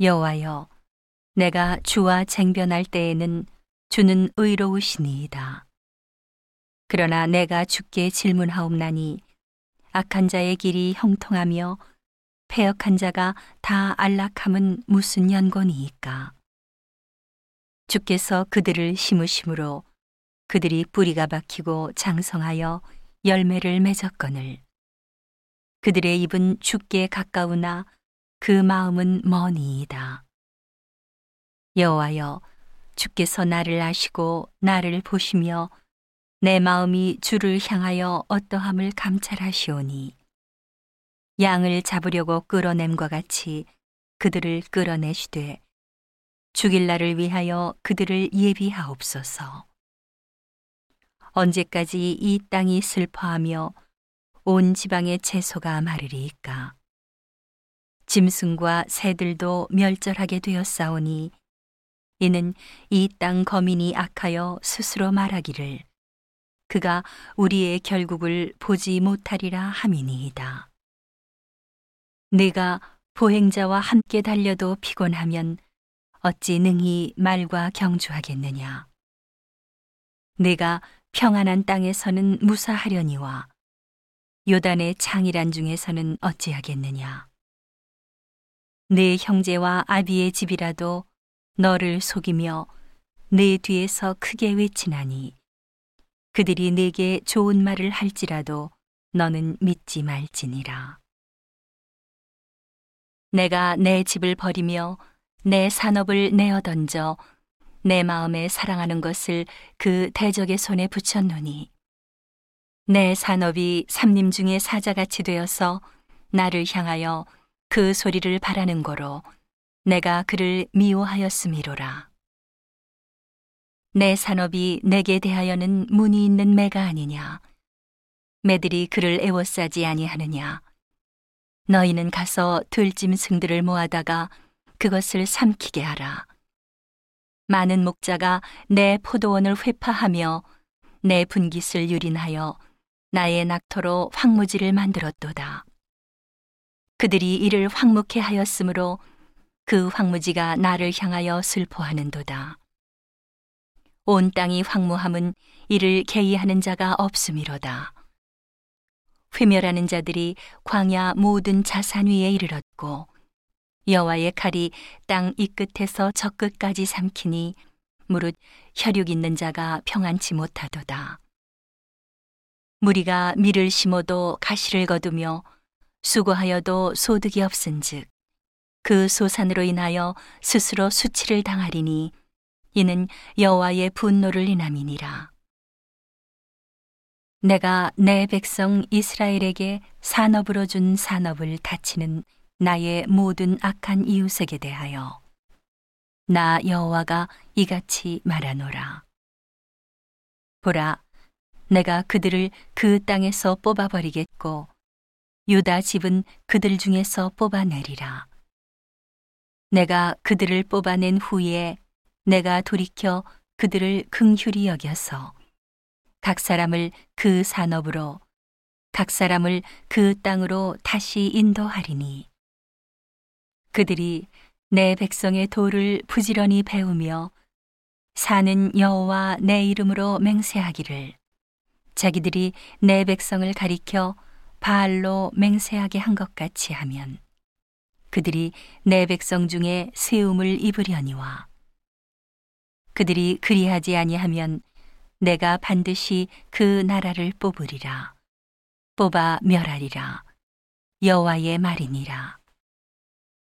여호와여 내가 주와 쟁변할 때에는 주는 의로우시니이다. 그러나 내가 주께 질문하옵나니 악한 자의 길이 형통하며 패역한 자가 다 안락함은 무슨 연고니이까? 주께서 그들을 심으심으로 그들이 뿌리가 박히고 장성하여 열매를 맺었거늘 그들의 입은 주께 가까우나 그 마음은 머니이다. 여호와여 주께서 나를 아시고 나를 보시며 내 마음이 주를 향하여 어떠함을 감찰하시오니 양을 잡으려고 끌어냄과 같이 그들을 끌어내시되 죽일 날을 위하여 그들을 예비하옵소서. 언제까지 이 땅이 슬퍼하며 온 지방의 채소가 마르리이까. 짐승과 새들도 멸절하게 되었사오니 이는 이 땅 거민이 악하여 스스로 말하기를 그가 우리의 결국을 보지 못하리라 함이니이다. 내가 보행자와 함께 달려도 피곤하면 어찌 능히 말과 경주하겠느냐. 내가 평안한 땅에서는 무사하려니와 요단의 창이란 중에서는 어찌하겠느냐. 내 형제와 아비의 집이라도 너를 속이며 내 뒤에서 크게 외치나니 그들이 내게 좋은 말을 할지라도 너는 믿지 말지니라. 내가 내 집을 버리며 내 산업을 내어 던져 내 마음에 사랑하는 것을 그 대적의 손에 붙였노니 내 산업이 삼림 중에 사자같이 되어서 나를 향하여 그 소리를 바라는 거로 내가 그를 미워하였음이로라. 내 산업이 내게 대하여는 문이 있는 매가 아니냐. 매들이 그를 애워싸지 아니하느냐. 너희는 가서 들짐승들을 모아다가 그것을 삼키게 하라. 많은 목자가 내 포도원을 회파하며 내 분깃을 유린하여 나의 낙토로 황무지를 만들었도다. 그들이 이를 황묵해 하였으므로 그 황무지가 나를 향하여 슬퍼하는도다. 온 땅이 황무함은 이를 개의하는 자가 없음이로다. 회멸하는 자들이 광야 모든 자산 위에 이르렀고 여호와의 칼이 땅 이 끝에서 저 끝까지 삼키니 무릇 혈육 있는 자가 평안치 못하도다. 무리가 밀을 심어도 가시를 거두며 수고하여도 소득이 없은즉 그 소산으로 인하여 스스로 수치를 당하리니 이는 여호와의 분노를 인함이니라. 내가 내 백성 이스라엘에게 산업으로 준 산업을 다치는 나의 모든 악한 이웃에게 대하여 나 여호와가 이같이 말하노라. 보라, 내가 그들을 그 땅에서 뽑아버리겠고 유다 집은 그들 중에서 뽑아내리라. 내가 그들을 뽑아낸 후에 내가 돌이켜 그들을 긍휼히 여겨서 각 사람을 그 산업으로 각 사람을 그 땅으로 다시 인도하리니 그들이 내 백성의 도를 부지런히 배우며 사는 여호와 내 이름으로 맹세하기를 자기들이 내 백성을 가리켜 바알로 맹세하게 한 것 같이 하면 그들이 내 백성 중에 세움을 입으려니와 그들이 그리하지 아니하면 내가 반드시 그 나라를 뽑으리라. 뽑아 멸하리라. 여호와의 말이니라